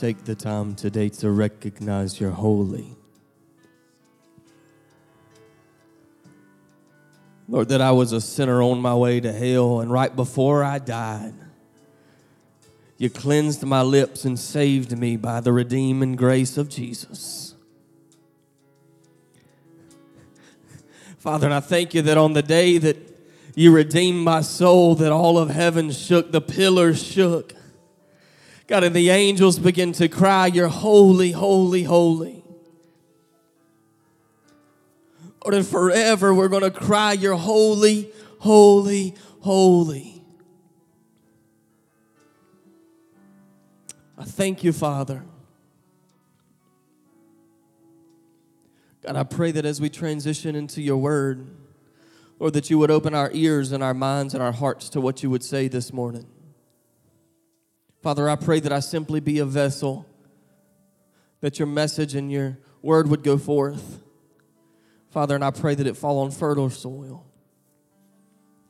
Take the time today to recognize you're holy. Lord, that I was a sinner on my way to hell, and right before I died, you cleansed my lips and saved me by the redeeming grace of Jesus. Father, and I thank you that on the day that you redeemed my soul, that all of heaven shook, the pillars shook. God, and the angels begin to cry, You're holy, holy, holy. Lord, and forever we're going to cry, You're holy, holy, holy. I thank you, Father. God, I pray that as we transition into your word, Lord, that you would open our ears and our minds and our hearts to what you would say this morning. Father, I pray that I simply be a vessel, that your message and your word would go forth. Father, and I pray that it fall on fertile soil.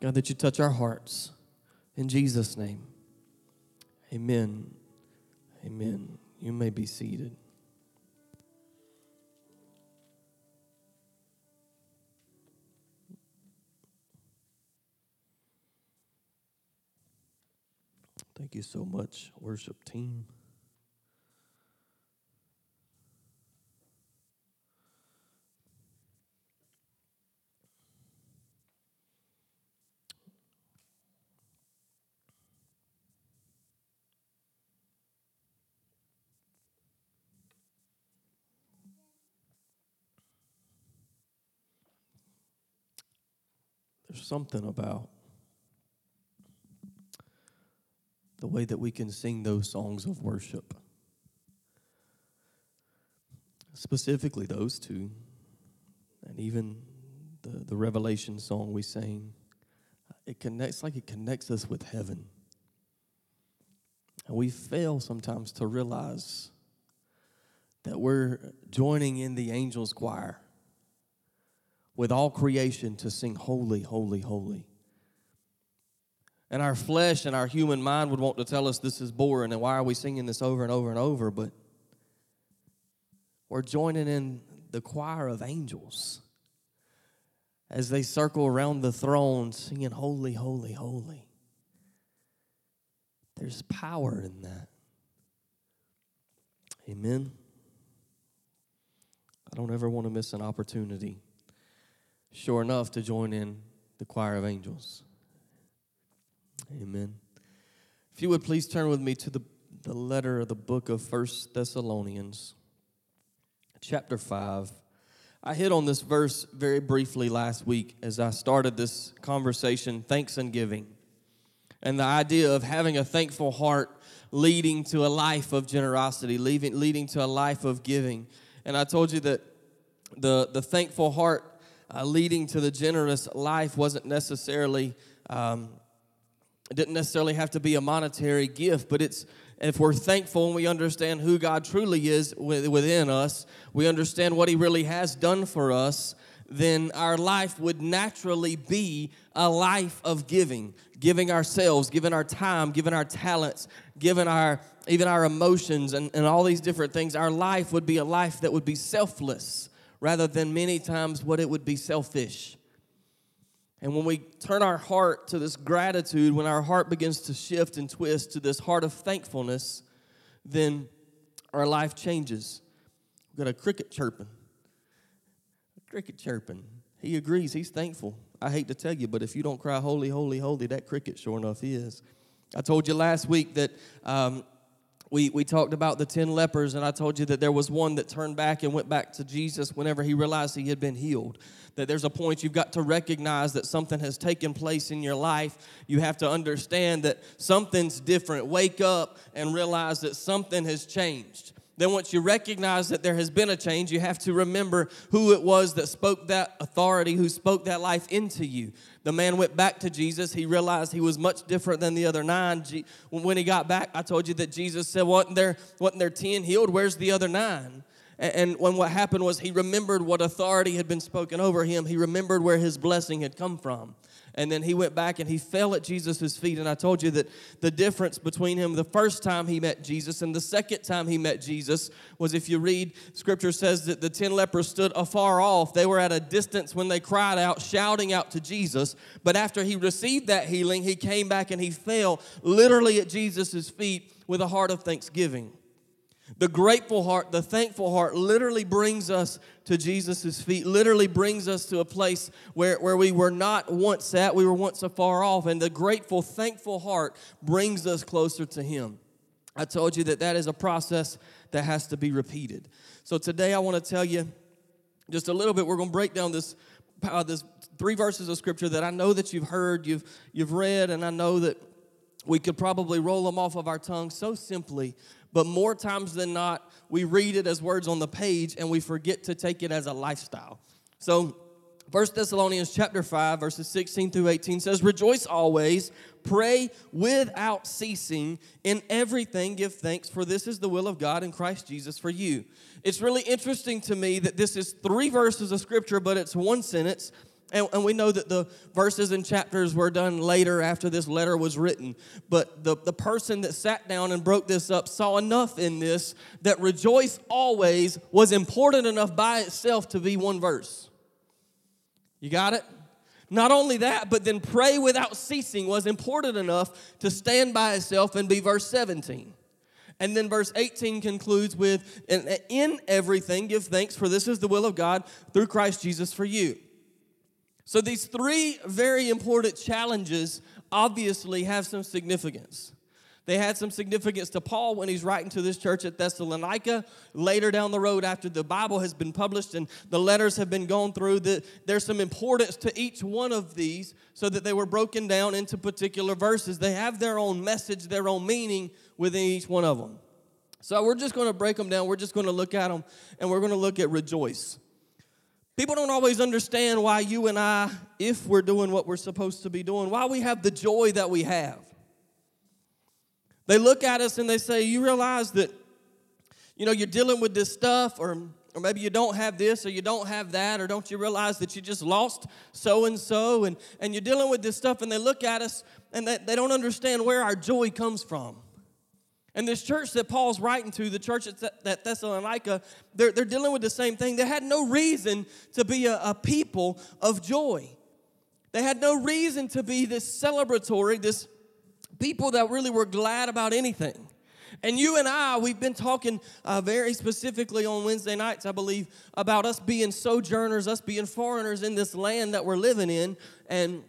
God, that you touch our hearts. In Jesus' name, amen. Amen. You may be seated. Thank you so much, worship team. There's something about the way that we can sing those songs of worship. Specifically, those two, and even the, the Revelation song we sang. It connects like it connects us with heaven. And we fail sometimes to realize that we're joining in the angels' choir with all creation to sing holy, holy, holy. And our flesh and our human mind would want to tell us this is boring and why are we singing this over and over and over? But we're joining in the choir of angels as they circle around the throne singing, Holy, Holy, Holy. There's power in that. Amen. I don't ever want to miss an opportunity, sure enough, to join in the choir of angels. Amen. If you would please turn with me to the, the letter of the book of First Thessalonians, chapter 5. I hit on this verse very briefly last week as I started this conversation, thanks and giving, and the idea of having a thankful heart leading to a life of generosity, leading, leading to a life of giving. And I told you that the, the thankful heart uh, leading to the generous life wasn't necessarily um, it didn't necessarily have to be a monetary gift, but it's if we're thankful and we understand who God truly is within us, we understand what He really has done for us, then our life would naturally be a life of giving, giving ourselves, giving our time, giving our talents, giving our even our emotions and, and all these different things. Our life would be a life that would be selfless rather than many times what it would be selfish. And when we turn our heart to this gratitude, when our heart begins to shift and twist to this heart of thankfulness, then our life changes. We've got a cricket chirping. A cricket chirping. He agrees, he's thankful. I hate to tell you, but if you don't cry, holy, holy, holy, that cricket sure enough he is. I told you last week that um, we, we talked about the 10 lepers, and I told you that there was one that turned back and went back to Jesus whenever he realized he had been healed. That there's a point you've got to recognize that something has taken place in your life. You have to understand that something's different. Wake up and realize that something has changed. Then, once you recognize that there has been a change, you have to remember who it was that spoke that authority, who spoke that life into you. The man went back to Jesus. He realized he was much different than the other nine. When he got back, I told you that Jesus said, Wasn't there, wasn't there 10 healed? Where's the other nine? And when what happened was he remembered what authority had been spoken over him, he remembered where his blessing had come from. And then he went back and he fell at Jesus' feet. And I told you that the difference between him the first time he met Jesus and the second time he met Jesus was if you read, scripture says that the 10 lepers stood afar off. They were at a distance when they cried out, shouting out to Jesus. But after he received that healing, he came back and he fell literally at Jesus' feet with a heart of thanksgiving. The grateful heart, the thankful heart literally brings us to Jesus' feet, literally brings us to a place where, where we were not once at, we were once afar off. And the grateful, thankful heart brings us closer to Him. I told you that that is a process that has to be repeated. So today I want to tell you just a little bit. We're going to break down this, uh, this three verses of scripture that I know that you've heard, you've, you've read, and I know that we could probably roll them off of our tongue so simply but more times than not, we read it as words on the page and we forget to take it as a lifestyle. So, 1 Thessalonians chapter 5 verses 16 through 18 says rejoice always pray without ceasing in everything give thanks for this is the will of God in Christ Jesus for you. It's really interesting to me that this is three verses of scripture but it's one sentence and, and, we know that the verses and chapters were done later after this letter was written. But the, the person that sat down and broke this up saw enough in this that rejoice always was important enough by itself to be one verse. You got it? Not only that, but then pray without ceasing was important enough to stand by itself and be verse 17. And then verse 18 concludes with, In everything give thanks, for this is the will of God through Christ Jesus for you. So these three very important challenges obviously have some significance. They had some significance to Paul when he's writing to this church at Thessalonica. Later down the road, after the Bible has been published and the letters have been gone through, the, there's some importance to each one of these so that they were broken down into particular verses. They have their own message, their own meaning within each one of them. So we're just going to break them down. We're just going to look at them and we're going to look at rejoice. People don't always understand why you and I, if we're doing what we're supposed to be doing, why we have the joy that we have. They look at us and they say, You realize that, you know, you're dealing with this stuff, or, or maybe you don't have this, or you don't have that, or don't you realize that you just lost so and so, and you're dealing with this stuff, and they look at us and they, they don't understand where our joy comes from. And this church that Paul's writing to, the church at Thessalonica, they're, they're dealing with the same thing. They had no reason to be a, a people of joy. They had no reason to be this celebratory, this people that really were glad about anything. And you and I, we've been talking uh, very specifically on Wednesday nights, I believe, about us being sojourners, us being foreigners in this land that we're living in. And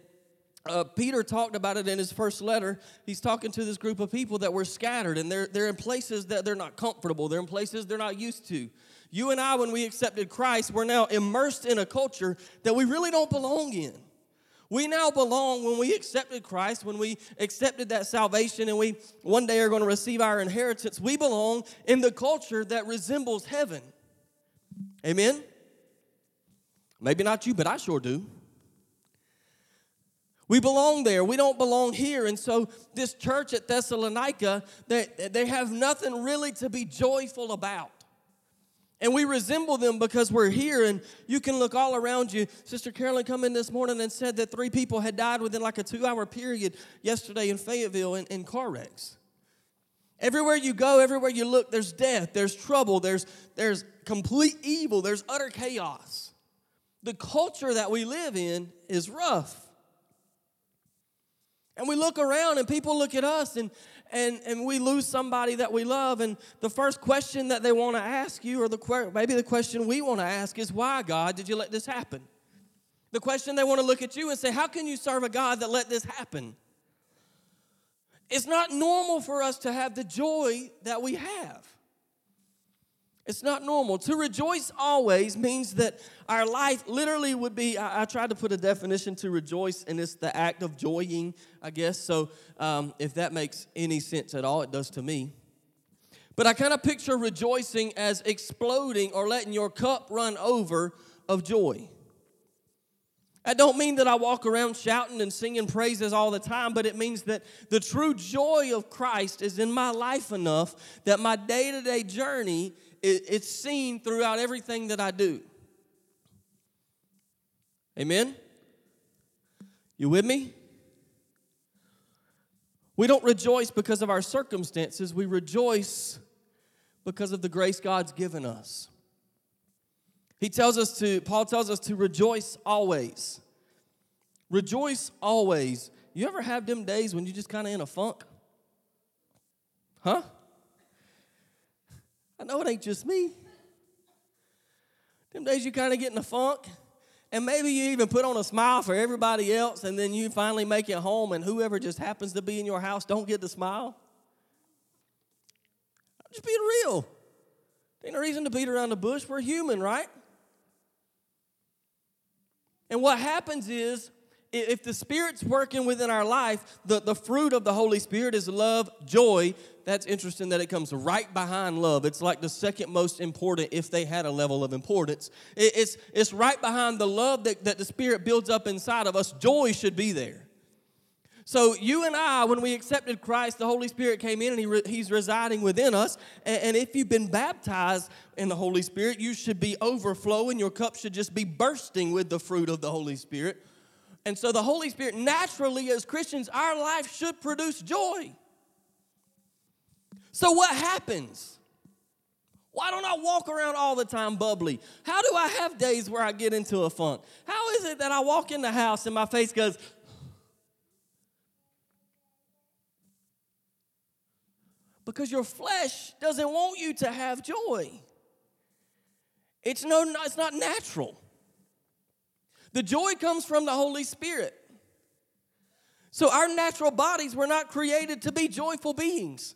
uh, Peter talked about it in his first letter. He's talking to this group of people that were scattered and they're, they're in places that they're not comfortable, they're in places they're not used to. You and I, when we accepted Christ, we're now immersed in a culture that we really don't belong in. We now belong when we accepted Christ, when we accepted that salvation, and we one day are going to receive our inheritance. We belong in the culture that resembles heaven. Amen? Maybe not you, but I sure do. We belong there. We don't belong here. And so, this church at Thessalonica, they, they have nothing really to be joyful about. And we resemble them because we're here, and you can look all around you. Sister Carolyn come in this morning and said that three people had died within like a two hour period yesterday in Fayetteville in, in car wrecks. Everywhere you go, everywhere you look, there's death, there's trouble, there's, there's complete evil, there's utter chaos. The culture that we live in is rough. And we look around and people look at us and, and, and we lose somebody that we love. And the first question that they want to ask you, or the maybe the question we want to ask, is why, God, did you let this happen? The question they want to look at you and say, How can you serve a God that let this happen? It's not normal for us to have the joy that we have. It's not normal. To rejoice always means that our life literally would be. I, I, tried to put a definition to rejoice, and it's the act of joying, I guess. So, um, if that makes any sense at all, it does to me. But I kind of picture rejoicing as exploding or letting your cup run over of joy. I don't mean that I walk around shouting and singing praises all the time, but it means that the true joy of Christ is in my life enough that my day to day journey it's seen throughout everything that I do. Amen? You with me? We don't rejoice because of our circumstances, we rejoice because of the grace God's given us. He tells us to, Paul tells us to rejoice always. Rejoice always. You ever have them days when you just kind of in a funk? Huh? I know it ain't just me. Them days you kind of get in a funk, and maybe you even put on a smile for everybody else, and then you finally make it home, and whoever just happens to be in your house don't get the smile. I'm just being real. Ain't no reason to beat around the bush. We're human, right? And what happens is, if the Spirit's working within our life, the, the fruit of the Holy Spirit is love, joy. That's interesting that it comes right behind love. It's like the second most important if they had a level of importance. It, it's, it's right behind the love that, that the Spirit builds up inside of us. Joy should be there. So, you and I, when we accepted Christ, the Holy Spirit came in and he re- He's residing within us. And, and if you've been baptized in the Holy Spirit, you should be overflowing. Your cup should just be bursting with the fruit of the Holy Spirit. And so, the Holy Spirit, naturally, as Christians, our life should produce joy. So, what happens? Why don't I walk around all the time bubbly? How do I have days where I get into a funk? How is it that I walk in the house and my face goes, because your flesh doesn't want you to have joy. It's, no, it's not natural. The joy comes from the Holy Spirit. So, our natural bodies were not created to be joyful beings.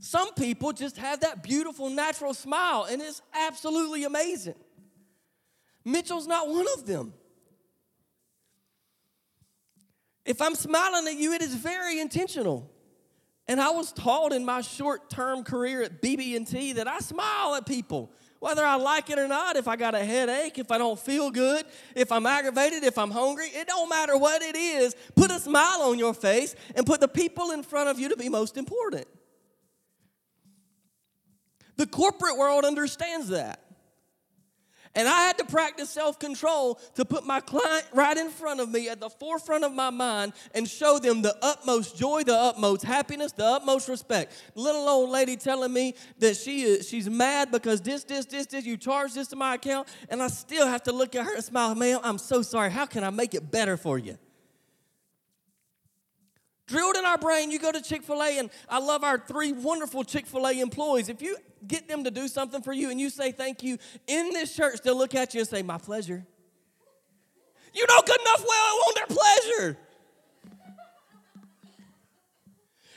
Some people just have that beautiful natural smile, and it's absolutely amazing. Mitchell's not one of them. If I'm smiling at you, it is very intentional. And I was taught in my short-term career at BB&T that I smile at people, whether I like it or not. If I got a headache, if I don't feel good, if I'm aggravated, if I'm hungry, it don't matter what it is. Put a smile on your face and put the people in front of you to be most important. The corporate world understands that. And I had to practice self control to put my client right in front of me at the forefront of my mind and show them the utmost joy, the utmost happiness, the utmost respect. Little old lady telling me that she is, she's mad because this, this, this, this, you charge this to my account, and I still have to look at her and smile, ma'am, I'm so sorry. How can I make it better for you? Drilled in our brain, you go to Chick fil A, and I love our three wonderful Chick fil A employees. If you get them to do something for you and you say thank you in this church, they'll look at you and say, My pleasure. You know good enough well I want their pleasure.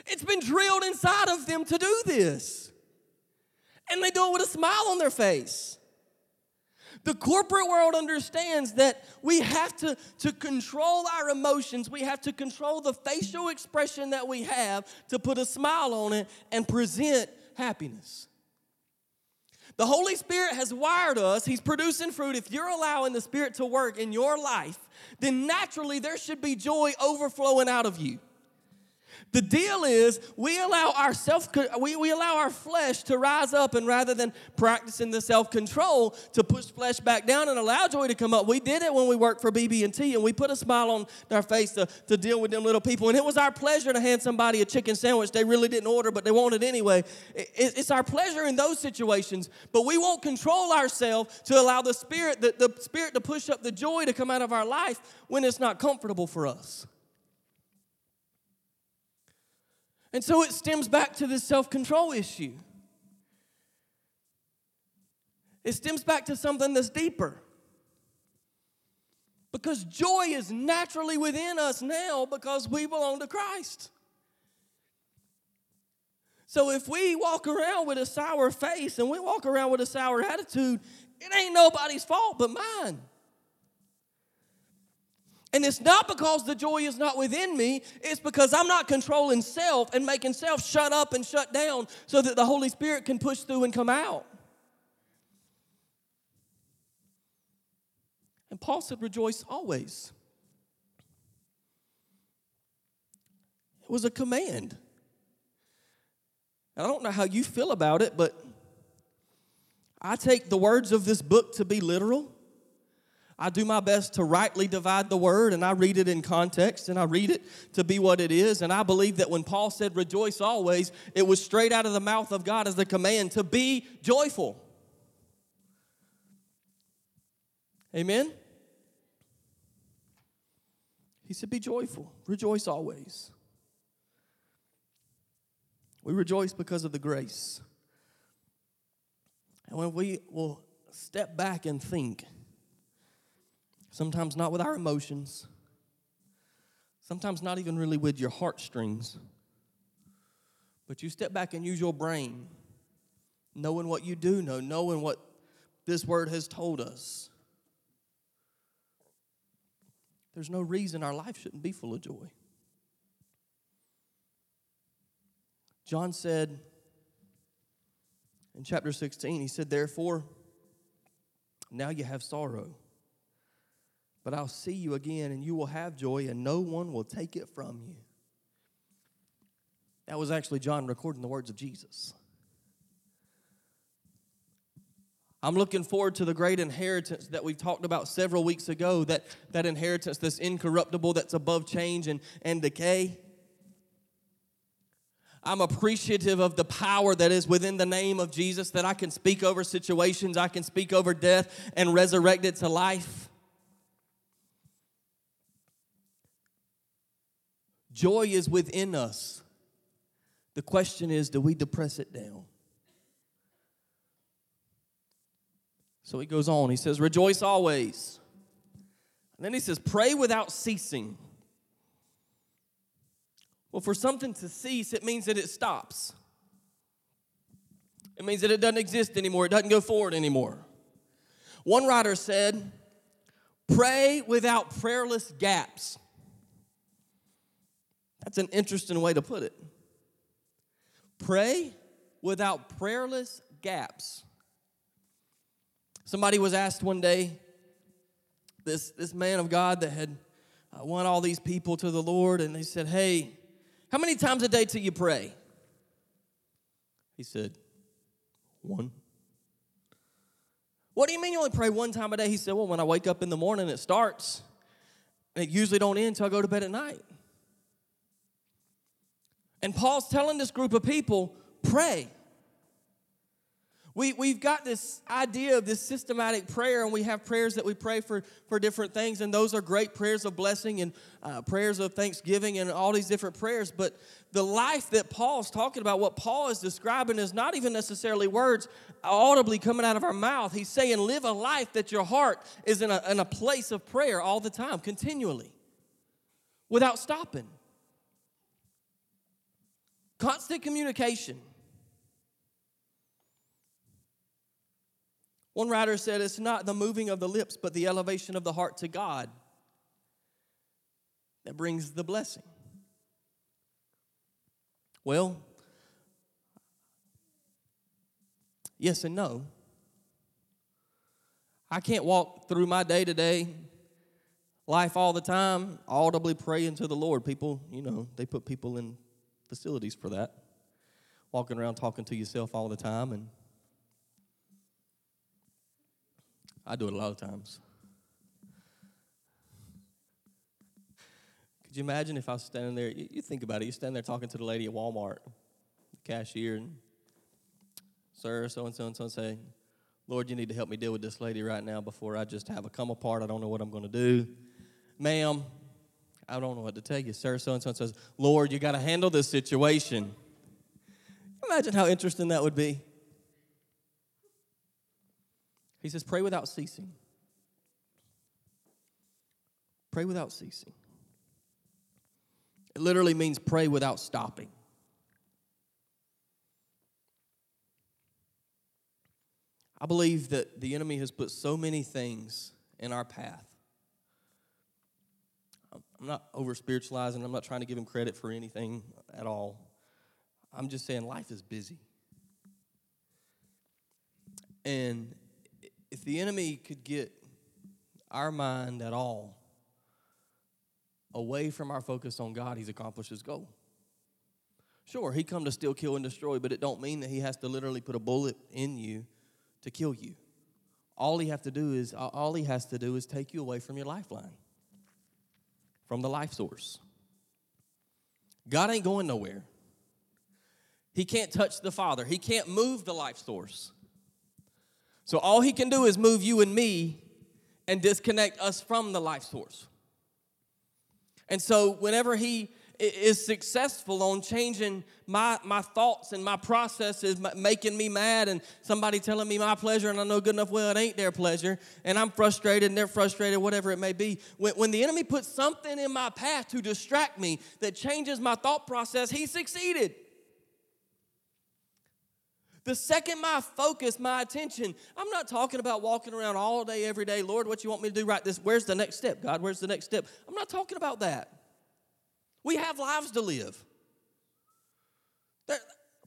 It's been drilled inside of them to do this. And they do it with a smile on their face. The corporate world understands that we have to, to control our emotions. We have to control the facial expression that we have to put a smile on it and present happiness. The Holy Spirit has wired us, He's producing fruit. If you're allowing the Spirit to work in your life, then naturally there should be joy overflowing out of you. The deal is we allow our self we, we allow our flesh to rise up and rather than practicing the self-control to push flesh back down and allow joy to come up. We did it when we worked for BB&T and we put a smile on our face to, to deal with them little people. And it was our pleasure to hand somebody a chicken sandwich they really didn't order, but they wanted anyway. It, it's our pleasure in those situations, but we won't control ourselves to allow the spirit, the, the spirit to push up the joy to come out of our life when it's not comfortable for us. And so it stems back to this self control issue. It stems back to something that's deeper. Because joy is naturally within us now because we belong to Christ. So if we walk around with a sour face and we walk around with a sour attitude, it ain't nobody's fault but mine. And it's not because the joy is not within me, it's because I'm not controlling self and making self shut up and shut down so that the Holy Spirit can push through and come out. And Paul said, Rejoice always. It was a command. I don't know how you feel about it, but I take the words of this book to be literal. I do my best to rightly divide the word and I read it in context and I read it to be what it is. And I believe that when Paul said rejoice always, it was straight out of the mouth of God as the command to be joyful. Amen? He said, Be joyful, rejoice always. We rejoice because of the grace. And when we will step back and think, Sometimes not with our emotions. Sometimes not even really with your heartstrings. But you step back and use your brain, knowing what you do know, knowing what this word has told us. There's no reason our life shouldn't be full of joy. John said in chapter 16, he said, Therefore, now you have sorrow but I'll see you again, and you will have joy, and no one will take it from you. That was actually John recording the words of Jesus. I'm looking forward to the great inheritance that we've talked about several weeks ago, that, that inheritance that's incorruptible, that's above change and, and decay. I'm appreciative of the power that is within the name of Jesus, that I can speak over situations, I can speak over death and resurrect it to life. Joy is within us. The question is do we depress it down? So he goes on. He says, Rejoice always. And then he says, Pray without ceasing. Well, for something to cease, it means that it stops. It means that it doesn't exist anymore, it doesn't go forward anymore. One writer said, Pray without prayerless gaps. That's an interesting way to put it. Pray without prayerless gaps. Somebody was asked one day, this, this man of God that had uh, won all these people to the Lord, and they said, Hey, how many times a day do you pray? He said, One. What do you mean you only pray one time a day? He said, Well, when I wake up in the morning, it starts. And it usually don't end until I go to bed at night. And Paul's telling this group of people, pray. We, we've got this idea of this systematic prayer, and we have prayers that we pray for, for different things, and those are great prayers of blessing and uh, prayers of thanksgiving and all these different prayers. But the life that Paul's talking about, what Paul is describing, is not even necessarily words audibly coming out of our mouth. He's saying, live a life that your heart is in a, in a place of prayer all the time, continually, without stopping. Constant communication. One writer said it's not the moving of the lips, but the elevation of the heart to God that brings the blessing. Well, yes and no. I can't walk through my day to day life all the time audibly praying to the Lord. People, you know, they put people in facilities for that. Walking around talking to yourself all the time, and I do it a lot of times. Could you imagine if I was standing there? You think about it. You're standing there talking to the lady at Walmart, the cashier, and sir, so and so and so, and say, Lord, you need to help me deal with this lady right now before I just have a come apart. I don't know what I'm going to do. Ma'am, I don't know what to tell you, sir. So and so says, Lord, you got to handle this situation. Imagine how interesting that would be. He says, Pray without ceasing. Pray without ceasing. It literally means pray without stopping. I believe that the enemy has put so many things in our path I'm not over spiritualizing, I'm not trying to give him credit for anything at all. I'm just saying life is busy. And if the enemy could get our mind at all away from our focus on God, he's accomplished his goal. Sure, he come to steal, kill, and destroy, but it don't mean that he has to literally put a bullet in you to kill you. All he have to do is all he has to do is take you away from your lifeline, from the life source. God ain't going nowhere. He can't touch the Father. He can't move the life source. So all he can do is move you and me and disconnect us from the life source. And so whenever he is successful on changing my, my thoughts and my processes, making me mad, and somebody telling me my pleasure, and I know good enough well it ain't their pleasure, and I'm frustrated and they're frustrated, whatever it may be. When, when the enemy puts something in my path to distract me that changes my thought process, he succeeded. The second my focus, my attention, I'm not talking about walking around all day, every day, Lord, what you want me to do right this? Where's the next step? God, where's the next step? I'm not talking about that. We have lives to live.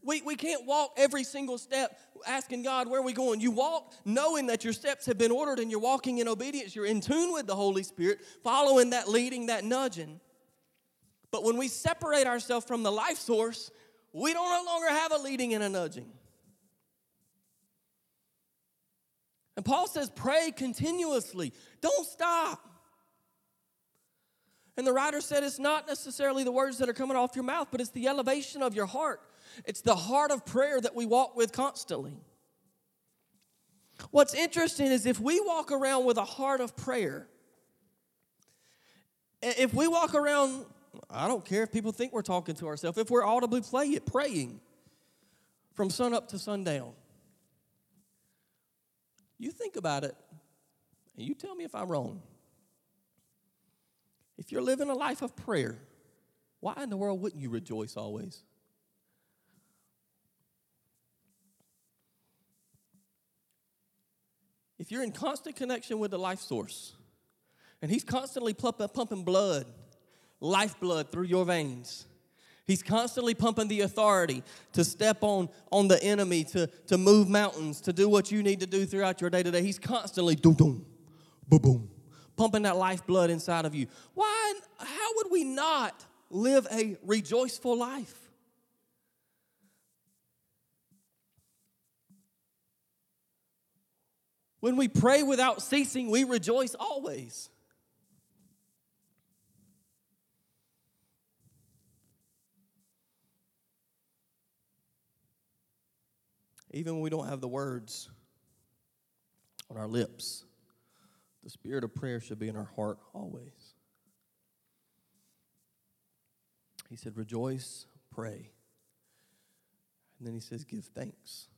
We, we can't walk every single step asking God, where are we going? You walk knowing that your steps have been ordered and you're walking in obedience. You're in tune with the Holy Spirit, following that leading, that nudging. But when we separate ourselves from the life source, we don't no longer have a leading and a nudging. And Paul says, pray continuously. Don't stop. And the writer said it's not necessarily the words that are coming off your mouth, but it's the elevation of your heart. It's the heart of prayer that we walk with constantly. What's interesting is if we walk around with a heart of prayer, if we walk around, I don't care if people think we're talking to ourselves, if we're audibly play it, praying from sun up to sundown, you think about it, and you tell me if I'm wrong. If you're living a life of prayer, why in the world wouldn't you rejoice always? If you're in constant connection with the life source, and He's constantly pumping blood, lifeblood through your veins, He's constantly pumping the authority to step on, on the enemy, to, to move mountains, to do what you need to do throughout your day to day. He's constantly boom, boom, boom, boom, pumping that lifeblood inside of you. Why, how would we not live a rejoiceful life? When we pray without ceasing, we rejoice always. Even when we don't have the words on our lips, the spirit of prayer should be in our heart always. He said, Rejoice, pray. And then he says, Give thanks.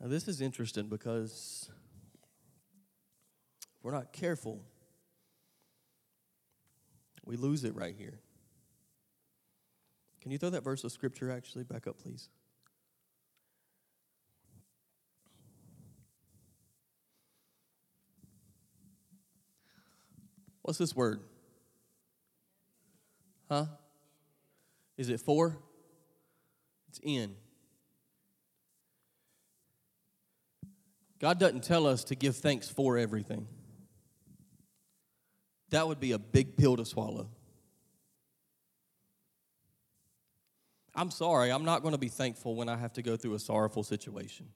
Now, this is interesting because if we're not careful, we lose it right here. Can you throw that verse of scripture actually back up, please? What's this word? Huh? Is it for? It's in. God doesn't tell us to give thanks for everything. That would be a big pill to swallow. I'm sorry, I'm not going to be thankful when I have to go through a sorrowful situation.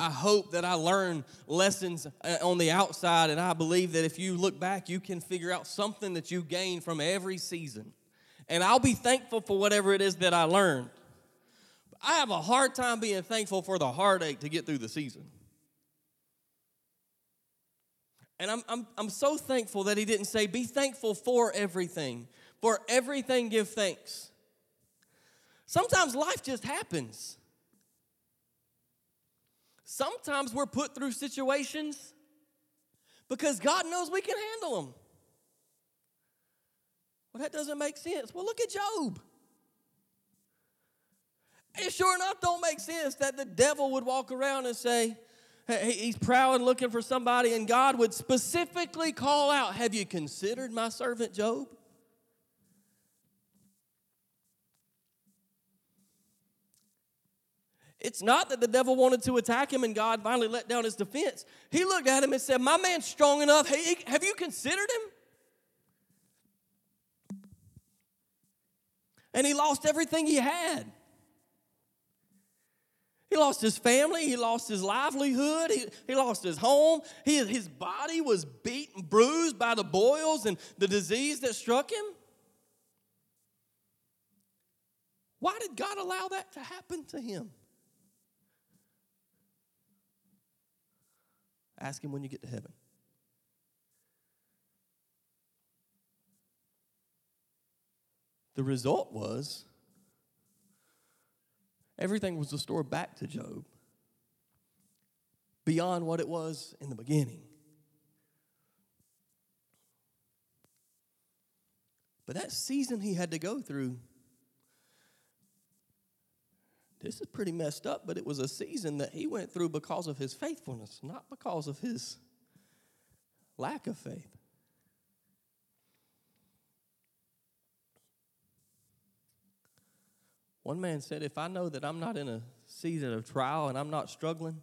I hope that I learn lessons uh, on the outside, and I believe that if you look back, you can figure out something that you gain from every season. And I'll be thankful for whatever it is that I learned. I have a hard time being thankful for the heartache to get through the season. And I'm, I'm, I'm so thankful that he didn't say, be thankful for everything. For everything, give thanks. Sometimes life just happens. Sometimes we're put through situations because God knows we can handle them. Well, that doesn't make sense. Well, look at Job. It sure enough don't make sense that the devil would walk around and say, hey, he's prowling looking for somebody, and God would specifically call out, Have you considered my servant Job? It's not that the devil wanted to attack him and God finally let down his defense. He looked at him and said, My man's strong enough. Hey, have you considered him? And he lost everything he had. He lost his family, he lost his livelihood, he, he lost his home. He, his body was beat and bruised by the boils and the disease that struck him. Why did God allow that to happen to him? Ask him when you get to heaven. The result was everything was restored back to Job beyond what it was in the beginning. But that season he had to go through, this is pretty messed up, but it was a season that he went through because of his faithfulness, not because of his lack of faith. One man said, If I know that I'm not in a season of trial and I'm not struggling,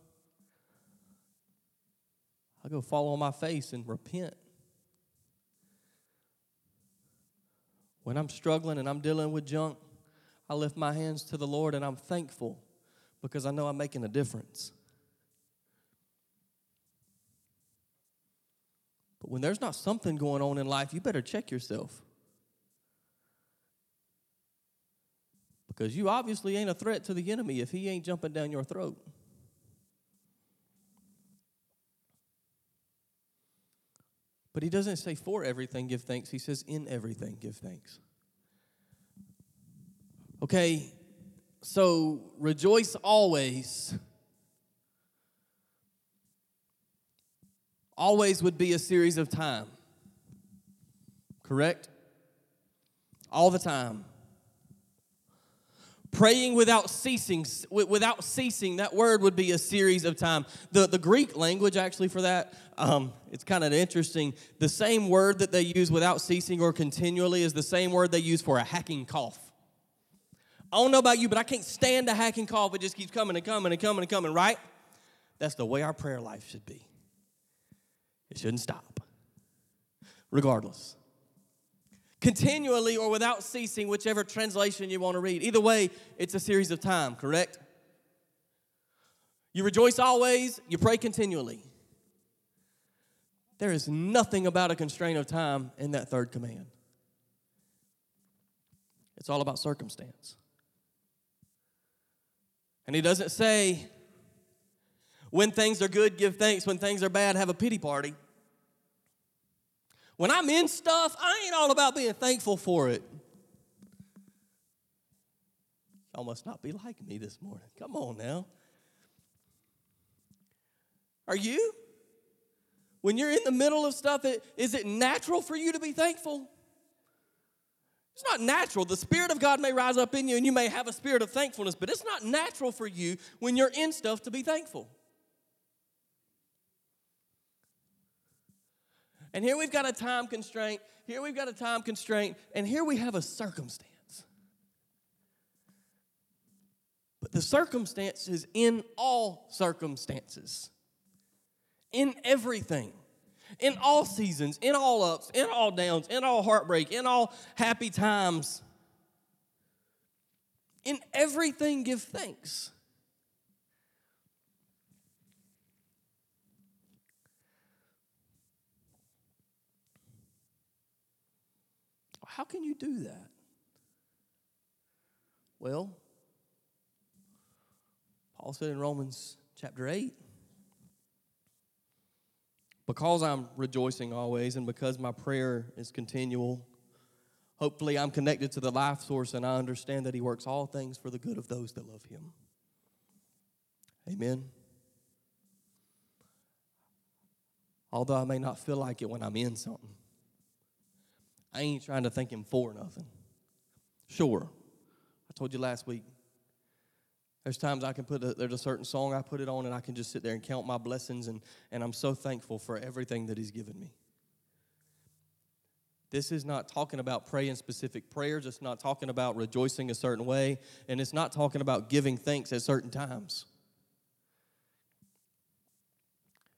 I go fall on my face and repent. When I'm struggling and I'm dealing with junk, I lift my hands to the Lord and I'm thankful because I know I'm making a difference. But when there's not something going on in life, you better check yourself. Because you obviously ain't a threat to the enemy if he ain't jumping down your throat. But he doesn't say for everything give thanks, he says in everything give thanks. Okay, so rejoice always. Always would be a series of time. Correct? All the time praying without ceasing without ceasing that word would be a series of time the, the greek language actually for that um, it's kind of interesting the same word that they use without ceasing or continually is the same word they use for a hacking cough i don't know about you but i can't stand a hacking cough it just keeps coming and coming and coming and coming right that's the way our prayer life should be it shouldn't stop regardless continually or without ceasing, whichever translation you want to read. Either way, it's a series of time, correct? You rejoice always, you pray continually. There is nothing about a constraint of time in that third command. It's all about circumstance. And he doesn't say, when things are good, give thanks. When things are bad, have a pity party. When I'm in stuff, I ain't all about being thankful for it. Y'all must not be like me this morning. Come on now. Are you? When you're in the middle of stuff, is it natural for you to be thankful? It's not natural. The Spirit of God may rise up in you and you may have a spirit of thankfulness, but it's not natural for you when you're in stuff to be thankful. And here we've got a time constraint, here we've got a time constraint, and here we have a circumstance. But the circumstance is in all circumstances, in everything, in all seasons, in all ups, in all downs, in all heartbreak, in all happy times. In everything, give thanks. How can you do that? Well, Paul said in Romans chapter 8, because I'm rejoicing always and because my prayer is continual, hopefully I'm connected to the life source and I understand that He works all things for the good of those that love Him. Amen. Although I may not feel like it when I'm in something. I ain't trying to thank him for nothing. Sure, I told you last week, There's times I can put a, there's a certain song I put it on and I can just sit there and count my blessings and, and I'm so thankful for everything that He's given me. This is not talking about praying specific prayers. It's not talking about rejoicing a certain way. And it's not talking about giving thanks at certain times.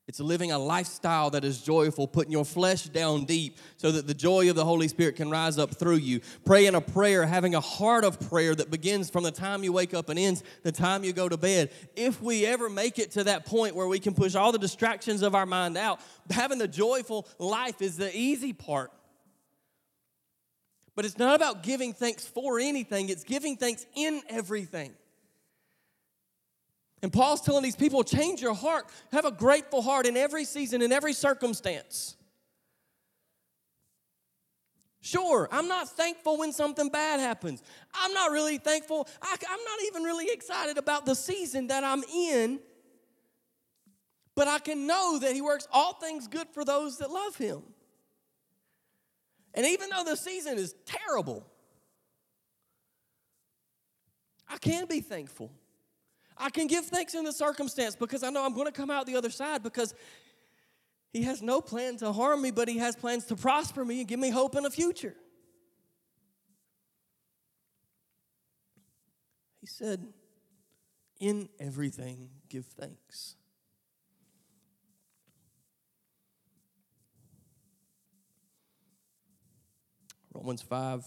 It's living a lifestyle that is joyful, putting your flesh down deep so that the joy of the Holy Spirit can rise up through you. Praying a prayer, having a heart of prayer that begins from the time you wake up and ends the time you go to bed. If we ever make it to that point where we can push all the distractions of our mind out, having the joyful life is the easy part. But it's not about giving thanks for anything, it's giving thanks in everything. And Paul's telling these people change your heart, have a grateful heart in every season, in every circumstance. Sure, I'm not thankful when something bad happens. I'm not really thankful. I, am not even really excited about the season that I'm in. But I can know that He works all things good for those that love Him. And even though the season is terrible, I can be thankful. I can give thanks in the circumstance because I know I'm going to come out the other side because He has no plan to harm me, but He has plans to prosper me and give me hope in a future. He said, In everything, give thanks. Romans 5,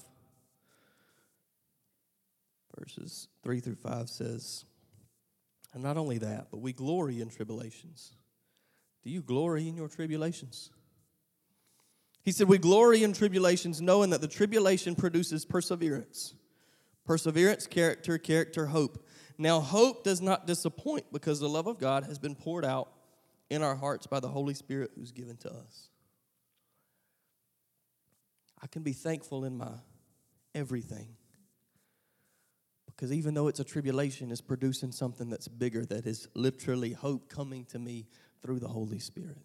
verses 3 through 5 says, and not only that, but we glory in tribulations. Do you glory in your tribulations? He said, We glory in tribulations, knowing that the tribulation produces perseverance. Perseverance, character, character, hope. Now, hope does not disappoint because the love of God has been poured out in our hearts by the Holy Spirit who's given to us. I can be thankful in my everything because even though it's a tribulation, it's producing something that's bigger, that is literally hope coming to me through the Holy Spirit.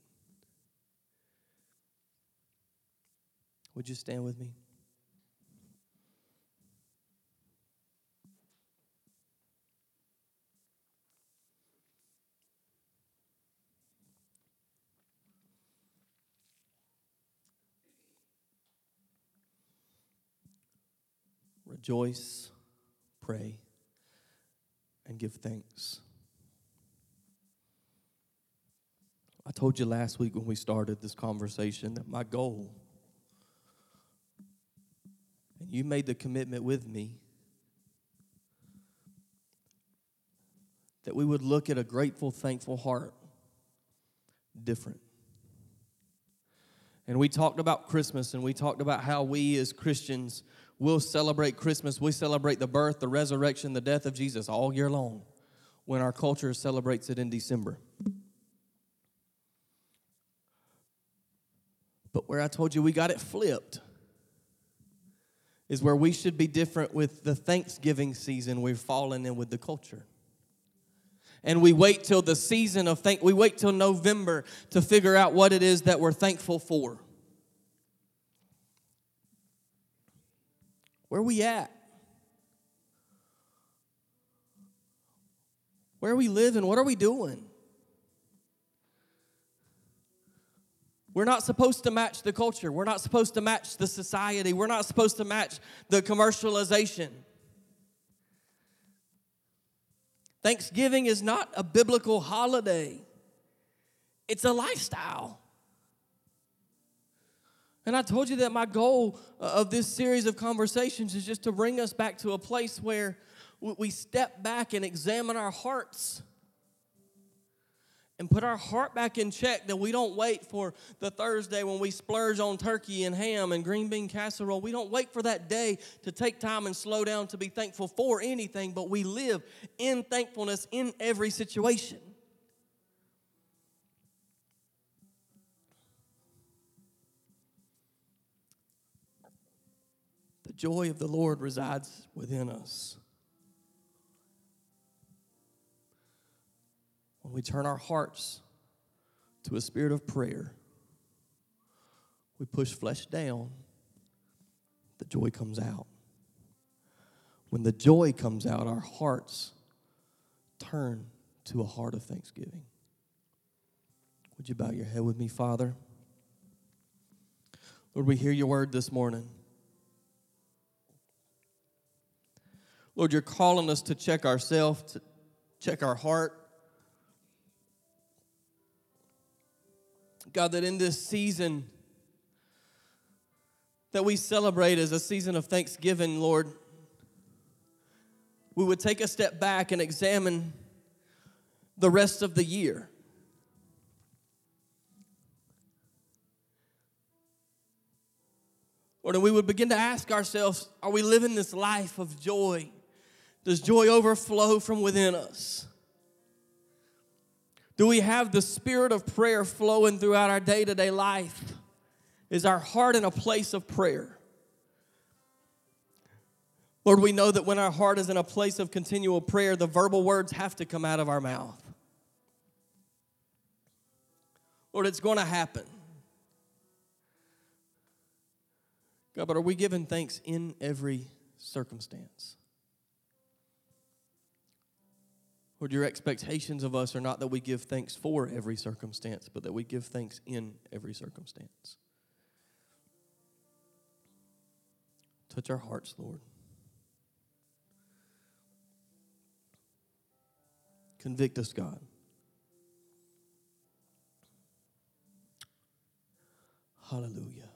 Would you stand with me? Rejoice pray, and give thanks. I told you last week when we started this conversation that my goal, and you made the commitment with me, that we would look at a grateful, thankful heart different. And we talked about Christmas and we talked about how we as Christians we'll celebrate Christmas. We celebrate the birth, the resurrection, the death of Jesus all year long when our culture celebrates it in December. But where I told you we got it flipped is where we should be different with the Thanksgiving season we've fallen in with the culture. And we wait till the season of thank we wait till November to figure out what it is that we're thankful for. Where are we at? Where are we living? What are we doing? We're not supposed to match the culture. We're not supposed to match the society. We're not supposed to match the commercialization. Thanksgiving is not a biblical holiday, it's a lifestyle. And I told you that my goal uh, of this series of conversations is just to bring us back to a place where we step back and examine our hearts and put our heart back in check that we don't wait for the Thursday when we splurge on turkey and ham and green bean casserole. We don't wait for that day to take time and slow down to be thankful for anything, but we live in thankfulness in every situation. Joy of the Lord resides within us. When we turn our hearts to a spirit of prayer, we push flesh down, the joy comes out. When the joy comes out, our hearts turn to a heart of thanksgiving. Would you bow your head with me, Father? Lord, we hear your word this morning. Lord, you're calling us to check ourselves, to check our heart. God, that in this season that we celebrate as a season of thanksgiving, Lord, we would take a step back and examine the rest of the year. Lord, and we would begin to ask ourselves are we living this life of joy? Does joy overflow from within us? Do we have the spirit of prayer flowing throughout our day to day life? Is our heart in a place of prayer? Lord, we know that when our heart is in a place of continual prayer, the verbal words have to come out of our mouth. Lord, it's going to happen. God, but are we giving thanks in every circumstance? Lord, your expectations of us are not that we give thanks for every circumstance, but that we give thanks in every circumstance. Touch our hearts, Lord. Convict us, God. Hallelujah.